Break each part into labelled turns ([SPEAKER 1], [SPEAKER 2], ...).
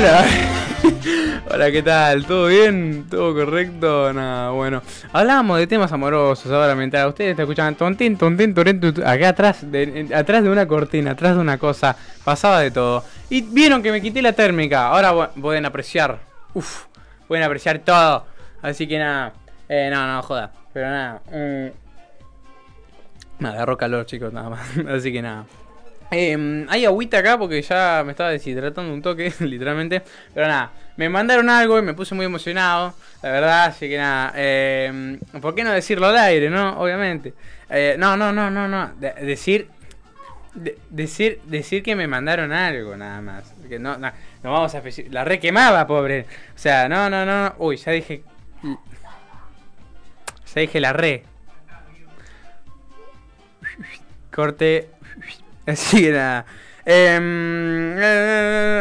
[SPEAKER 1] Hola. Hola, ¿qué tal? ¿Todo bien? ¿Todo correcto? Nada, bueno. Hablábamos de temas amorosos ahora mientras ustedes te escuchaban tontín, tontín, tontín, acá atrás de, atrás de una cortina, atrás de una cosa, pasaba de todo. Y vieron que me quité la térmica. Ahora pueden apreciar. Uf, pueden apreciar todo. Así que nada. Eh, no, no, joda. Pero nada. Mm. Me agarró calor, chicos, nada más. Así que nada. Eh, hay agüita acá porque ya me estaba deshidratando un toque, literalmente. Pero nada, me mandaron algo y me puse muy emocionado, la verdad. Así que nada, eh, ¿por qué no decirlo al aire, no? Obviamente. Eh, no, no, no, no, no. decir, decir, decir que me mandaron algo, nada más. Que no, no, no vamos a La re quemaba, pobre. O sea, no, no, no. Uy, ya dije. Ya dije la re. Corte. Así que nada.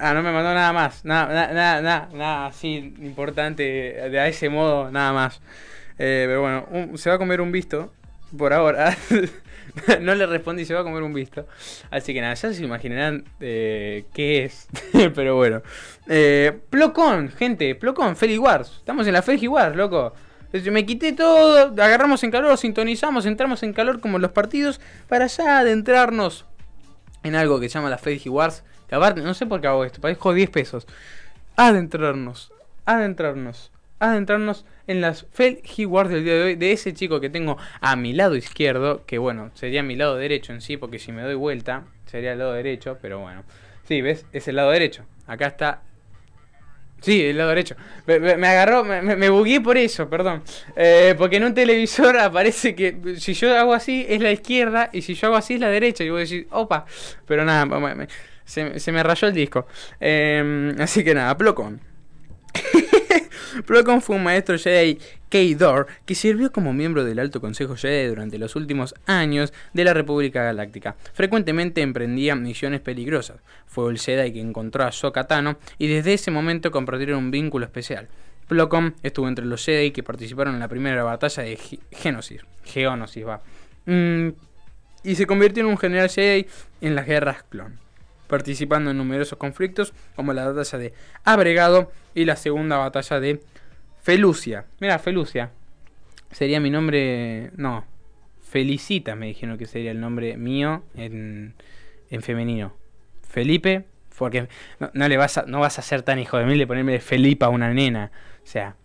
[SPEAKER 1] Ah, no me mandó nada más. Nada, nada, nada, nada, así importante de a ese modo, nada más. Eh, pero bueno, se va a comer un visto. Por ahora. no le respondí, se va a comer un visto. Así que nada, ya se imaginarán eh, qué es. pero bueno. Eh, Plocon, gente, Plocon, Feli Wars. Estamos en la Feli Wars, loco. Me quité todo, agarramos en calor, sintonizamos, entramos en calor como los partidos para ya adentrarnos en algo que se llama la Fedgy Wars. Que aparte, no sé por qué hago esto, parezco 10 pesos. Adentrarnos, adentrarnos, adentrarnos en las Fedgy Wars del día de hoy. De ese chico que tengo a mi lado izquierdo, que bueno, sería mi lado derecho en sí, porque si me doy vuelta sería el lado derecho, pero bueno. Sí, ¿ves? Es el lado derecho. Acá está Sí, el lado derecho. Me, agarró, me, me, bugué por eso, perdón. Eh, porque en un televisor aparece que si yo hago así es la izquierda y si yo hago así es la derecha. Y voy a decir, opa. Pero nada, se, se me rayó el disco. Eh, así que nada, Plocon. Plocon fue un maestro Jedi K-Dor que sirvió como miembro del Alto Consejo Jedi durante los últimos años de la República Galáctica. Frecuentemente emprendía misiones peligrosas. Fue el Jedi que encontró a Sokatano y desde ese momento compartieron un vínculo especial. Plocon estuvo entre los Jedi que participaron en la primera batalla de Genosis. Geonosis va. Mm, y se convirtió en un general Jedi en las guerras clon participando en numerosos conflictos como la batalla de Abregado y la segunda batalla de Felucia. Mira, Felucia. Sería mi nombre... No. Felicita me dijeron que sería el nombre mío en, en femenino. Felipe, porque no, le vas a, no vas a ser tan hijo de mí de ponerme Felipa a una nena. O sea,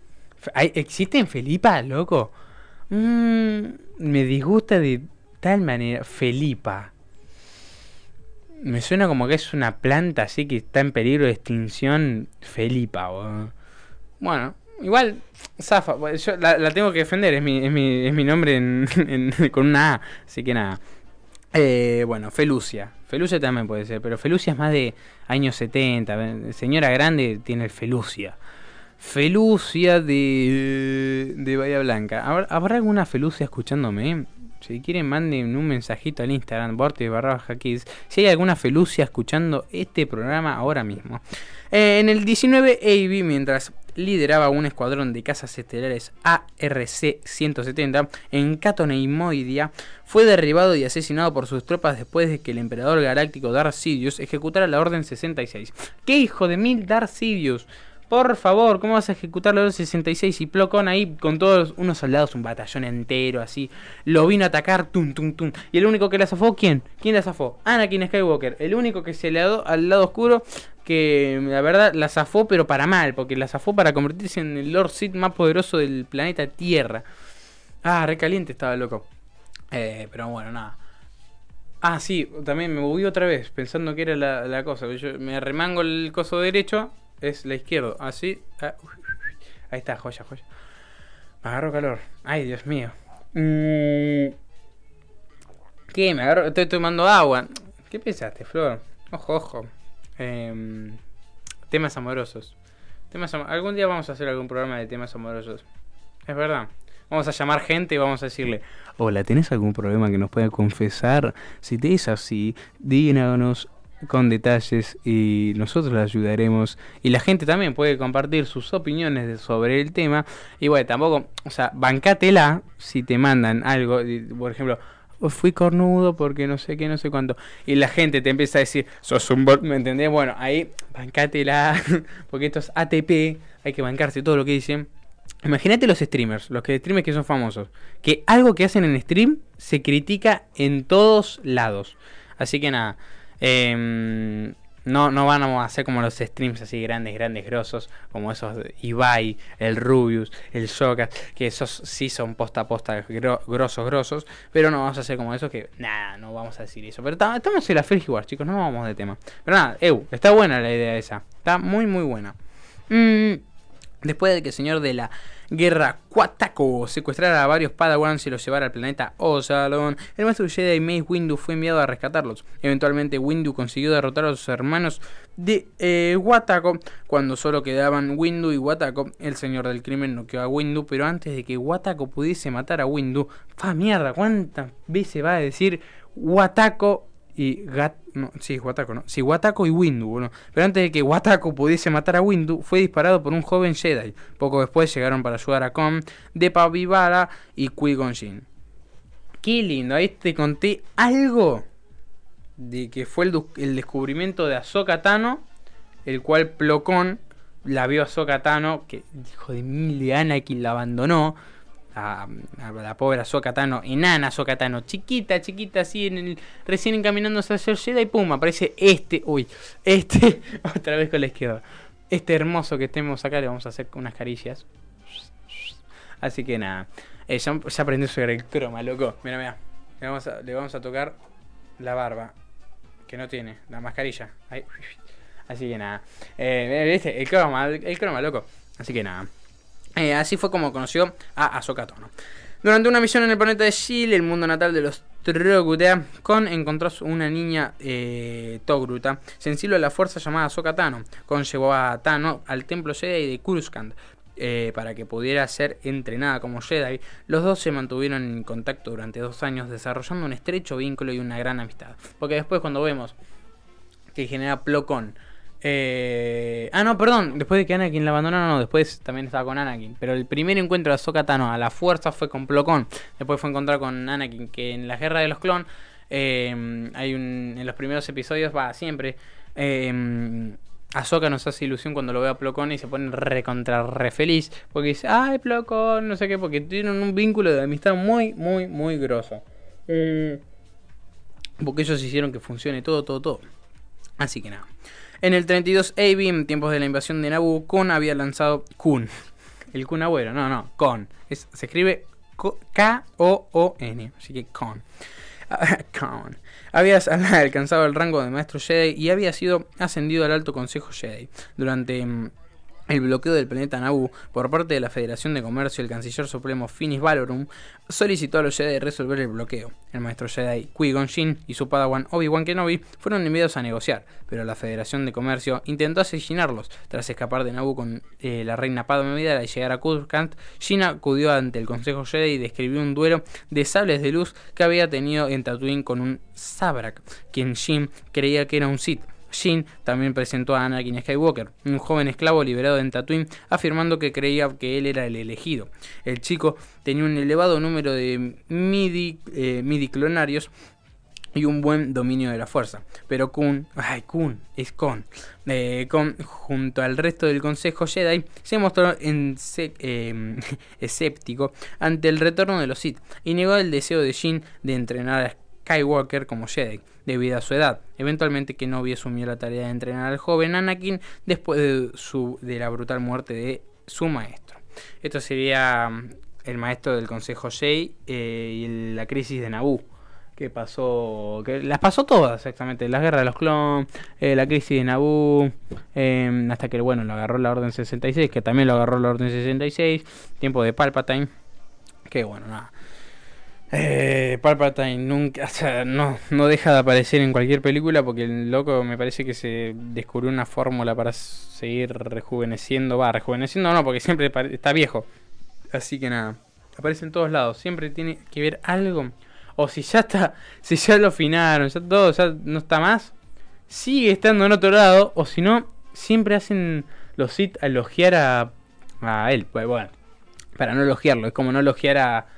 [SPEAKER 1] ¿hay, ¿existen Felipa, loco? Mm, me disgusta de tal manera. Felipa. Me suena como que es una planta así que está en peligro de extinción. Felipa, Bueno, igual, Zafa, yo la, tengo que defender, es mi, es mi, es mi nombre con una A, así que nada. Eh, bueno, Felucia. Felucia también puede ser, pero Felucia es más de años 70. Señora grande tiene el Felucia. Felucia de, de Bahía Blanca. ¿Habrá alguna Felucia escuchándome? Si quieren, manden un mensajito al Instagram, Borte barra Kids, si hay alguna felucia escuchando este programa ahora mismo. Eh, en el 19, AB, mientras lideraba un escuadrón de casas estelares ARC-170 en Catoneimoidia, fue derribado y asesinado por sus tropas después de que el emperador galáctico Darth Sidious ejecutara la Orden 66. ¡Qué hijo de mil Darth Sidious! Por favor, ¿cómo vas a ejecutar la 66 y Plocon ahí con todos unos soldados, un batallón entero así? Lo vino a atacar, tum, tum, tum. ¿Y el único que la zafó, quién? ¿Quién la zafó? Anakin Skywalker. El único que se le dio al lado oscuro, que la verdad la zafó, pero para mal, porque la zafó para convertirse en el Lord Sith más poderoso del planeta Tierra. Ah, recaliente estaba loco. Eh, pero bueno, nada. Ah, sí, también me moví otra vez, pensando que era la, la cosa. Yo me remango el coso derecho es la izquierda. Así. Ah, ahí está, joya, joya. Me agarro calor. Ay, Dios mío. Mm. ¿Qué? Me agarro. Estoy tomando agua. ¿Qué pensaste, Flor? Ojo, ojo. Em, temas amorosos. Temas Algún día vamos a hacer algún programa de temas amorosos. Es verdad. Vamos a llamar gente y vamos a decirle, hola, ¿tienes algún problema que nos pueda confesar? Si te es así, díganos con detalles y nosotros le ayudaremos. Y la gente también puede compartir sus opiniones sobre el tema. Y bueno, tampoco, o sea, bancátela si te mandan algo, por ejemplo, fui cornudo porque no sé qué, no sé cuánto. Y la gente te empieza a decir, sos un bot, ¿me entendés? Bueno, ahí bancátela, porque esto es ATP, hay que bancarse todo lo que dicen. Imagínate los streamers, los que streamers que son famosos, que algo que hacen en stream se critica en todos lados. Así que nada, eh, no, no van a hacer como los streams así grandes, grandes, grosos, como esos de Ibai, el Rubius, el Shoka, que esos sí son posta a posta grosos, grosos, pero no vamos a hacer como esos que, nada, no vamos a decir eso. Pero estamos en la Free War, chicos, no vamos de tema. Pero nada, Eu, está buena la idea esa, está muy, muy buena. Mm, después de que el señor de la Guerra Quataco secuestrara a varios Padawans y los llevara al planeta Osalon. El maestro Jedi Mace Windu fue enviado a rescatarlos. Eventualmente Windu consiguió derrotar a sus hermanos de eh. Cuando solo quedaban Windu y Watako, el señor del crimen noqueó a Windu, pero antes de que Watako pudiese matar a Windu, ¡fa mierda! ¿Cuántas veces va a decir Watako y Gat no, sí, Watako, ¿no? Sí, y Windu, bueno. Pero antes de que Watako pudiese matar a Windu, fue disparado por un joven Jedi. Poco después llegaron para ayudar a Kon, Depa Vivara y Qui-Gon. Qué lindo, ahí te conté algo de que fue el, descubrimiento de Ahsoka Tano, el cual Plocón la vio a Ahsoka Tano, que hijo de mil de Anakin la abandonó a, la pobre Ahsoka Tano, enana Ahsoka Tano, chiquita, chiquita, así, en el, recién encaminándose hacia el Jedi, y pum, aparece este, uy, este, otra vez con la izquierda, este hermoso que tenemos acá, le vamos a hacer unas caricias. Así que nada, eh, ya, aprendió sobre el croma, loco, mira, mira, le vamos, a, le vamos a tocar la barba, que no tiene, la mascarilla, Así que nada, eh, El croma, el croma, loco. Así que nada. Eh, así fue como conoció a Ahsoka Tano. Durante una misión en el planeta de Chile, el mundo natal de los Trogutea, Con encontró una niña eh, Togruta, sensible a la fuerza llamada Ahsoka Tano. Con llevó a Tano al templo Jedi de Coruscant. Eh, para que pudiera ser entrenada como Jedi, los dos se mantuvieron en contacto durante dos años, desarrollando un estrecho vínculo y una gran amistad. Porque después, cuando vemos que genera Plocón eh, ah, no, perdón. Después de que Anakin la abandonó, no, después también estaba con Anakin. Pero el primer encuentro de Ahsoka Tano a la fuerza fue con Plocón. Después fue encontrar con Anakin, que en la guerra de los clones, eh, hay un, en los primeros episodios, va, siempre. Eh, Ahsoka nos hace ilusión cuando lo ve a Plocón y se pone recontra re feliz. Porque dice, ay, Plocón, no sé qué, porque tienen un vínculo de amistad muy, muy, muy grosso. Eh, porque ellos hicieron que funcione todo, todo, todo. Así que nada. En el 32 AB, en tiempos de la invasión de Naboo, Kun había lanzado Kun. El Kun Agüero, no, no, Con. se escribe K-O-O-N, así que Con. Con. Había alcanzado el rango de maestro Jedi y había sido ascendido al alto consejo Jedi. Durante mm, el bloqueo del planeta Naboo por parte de la Federación de Comercio, el canciller supremo Finis Valorum solicitó a los Jedi resolver el bloqueo. El maestro Jedi Qui-Gon Jinn y su padawan Obi-Wan Kenobi fueron enviados a negociar, pero la Federación de Comercio intentó asesinarlos. Tras escapar de Naboo con eh, la reina Padme Amidala y llegar a Coruscant, Jinn acudió ante el Consejo Jedi y describió un duelo de sables de luz que había tenido en Tatooine con un Sabrak, quien Jinn creía que era un Sith. Jin también presentó a Anakin Skywalker, un joven esclavo liberado en Tatooine, afirmando que creía que él era el elegido. El chico tenía un elevado número de midi, eh, y un buen dominio de la fuerza. Pero Kun, ay, Kun, es Con, eh, junto al resto del Consejo Jedi, se mostró em, escéptico ante el retorno de los Sith y negó el deseo de Jin de entrenar a Skywalker como Jedi debido a su edad. Eventualmente Kenobi asumió la tarea de entrenar al joven Anakin después de, su, de la brutal muerte de su maestro. Esto sería mm, el maestro del Consejo Jedi eh, y la crisis de Naboo que pasó, que las pasó todas exactamente, la guerra de los clones, eh, la crisis de Naboo, em, hasta que bueno, lo agarró la Orden 66, que también lo agarró la Orden 66, tiempo de Palpatine, que bueno, nada, eh, Palpatine nunca, no, no deja de aparecer en cualquier película porque el loco me parece que se descubrió una fórmula para seguir rejuveneciendo, va, rejuveneciendo no, porque siempre está viejo. Así que nada, aparece en todos lados, siempre tiene que ver algo. O si ya está, si ya lo finaron, ya todo, ya no está más, sigue estando en otro lado, o si no, siempre hacen los sit elogiar a, a él. Pues bueno, para no elogiarlo, es como no elogiar a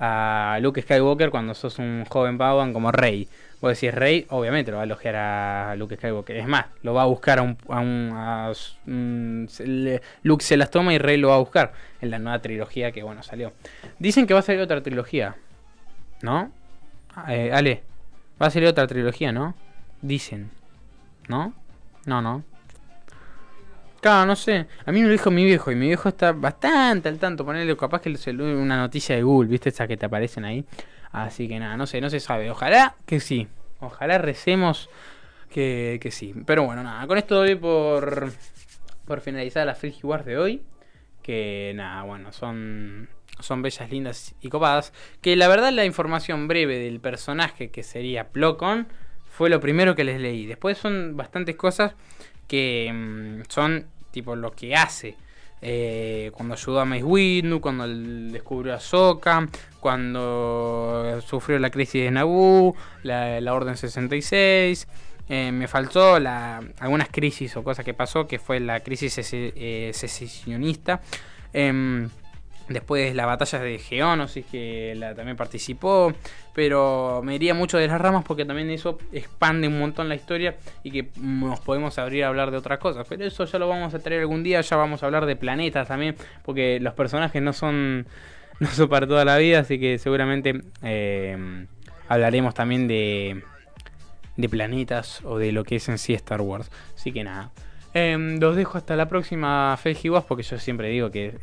[SPEAKER 1] a Luke Skywalker cuando sos un joven Padawan como rey. Vos decís rey, obviamente lo va a elogiar a Luke Skywalker. Es más, lo va a buscar a un... A un Luke se las toma y Rey lo va a buscar en la nueva trilogía que, bueno, salió. Dicen que va a salir otra trilogía. ¿No? Eh, Ale, va a salir otra trilogía, ¿no? Dicen. ¿No? No, no. Claro, no sé. A mí me lo dijo mi viejo y mi viejo está bastante al tanto. Ponerle capaz que una noticia de Google, ¿viste? Esa que te aparecen ahí. Así que nada, no sé, no se sabe. Ojalá que sí. Ojalá recemos que, que sí. Pero bueno, nada, con esto doy por, por finalizar la Free Wars de hoy. Que nada, bueno, son, son bellas, lindas y copadas. Que la verdad la información breve del personaje que sería Plocon fue lo primero que les leí. Después son bastantes cosas que mm, son tipo lo que hace. Eh, cuando ayudó a Mace Windu, cuando descubrió a Sokka, cuando sufrió la crisis de Naboo, la, Orden 66. Eh, me faltó la, algunas crisis o cosas que pasó, que fue la crisis eh, secesionista. Em, Después la batalla de Geonosis, que la, también participó. Pero me iría mucho de las ramas porque también eso expande un montón la historia y que nos podemos abrir a hablar de otras cosas. Pero eso ya lo vamos a traer algún día. Ya vamos a hablar de planetas también. Porque los personajes no son, no son para toda la vida. Así que seguramente eh, hablaremos también de, de planetas o de lo que es en sí Star Wars. Así que nada. Eh, los dejo hasta la Felgi Wars porque yo siempre digo que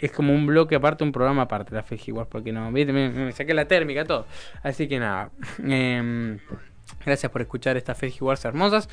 [SPEAKER 1] es, como un bloque aparte, un programa aparte, la Wars porque no, me, me, saqué la térmica, todo. Así que nada, em, gracias por escuchar estas Wars hermosas.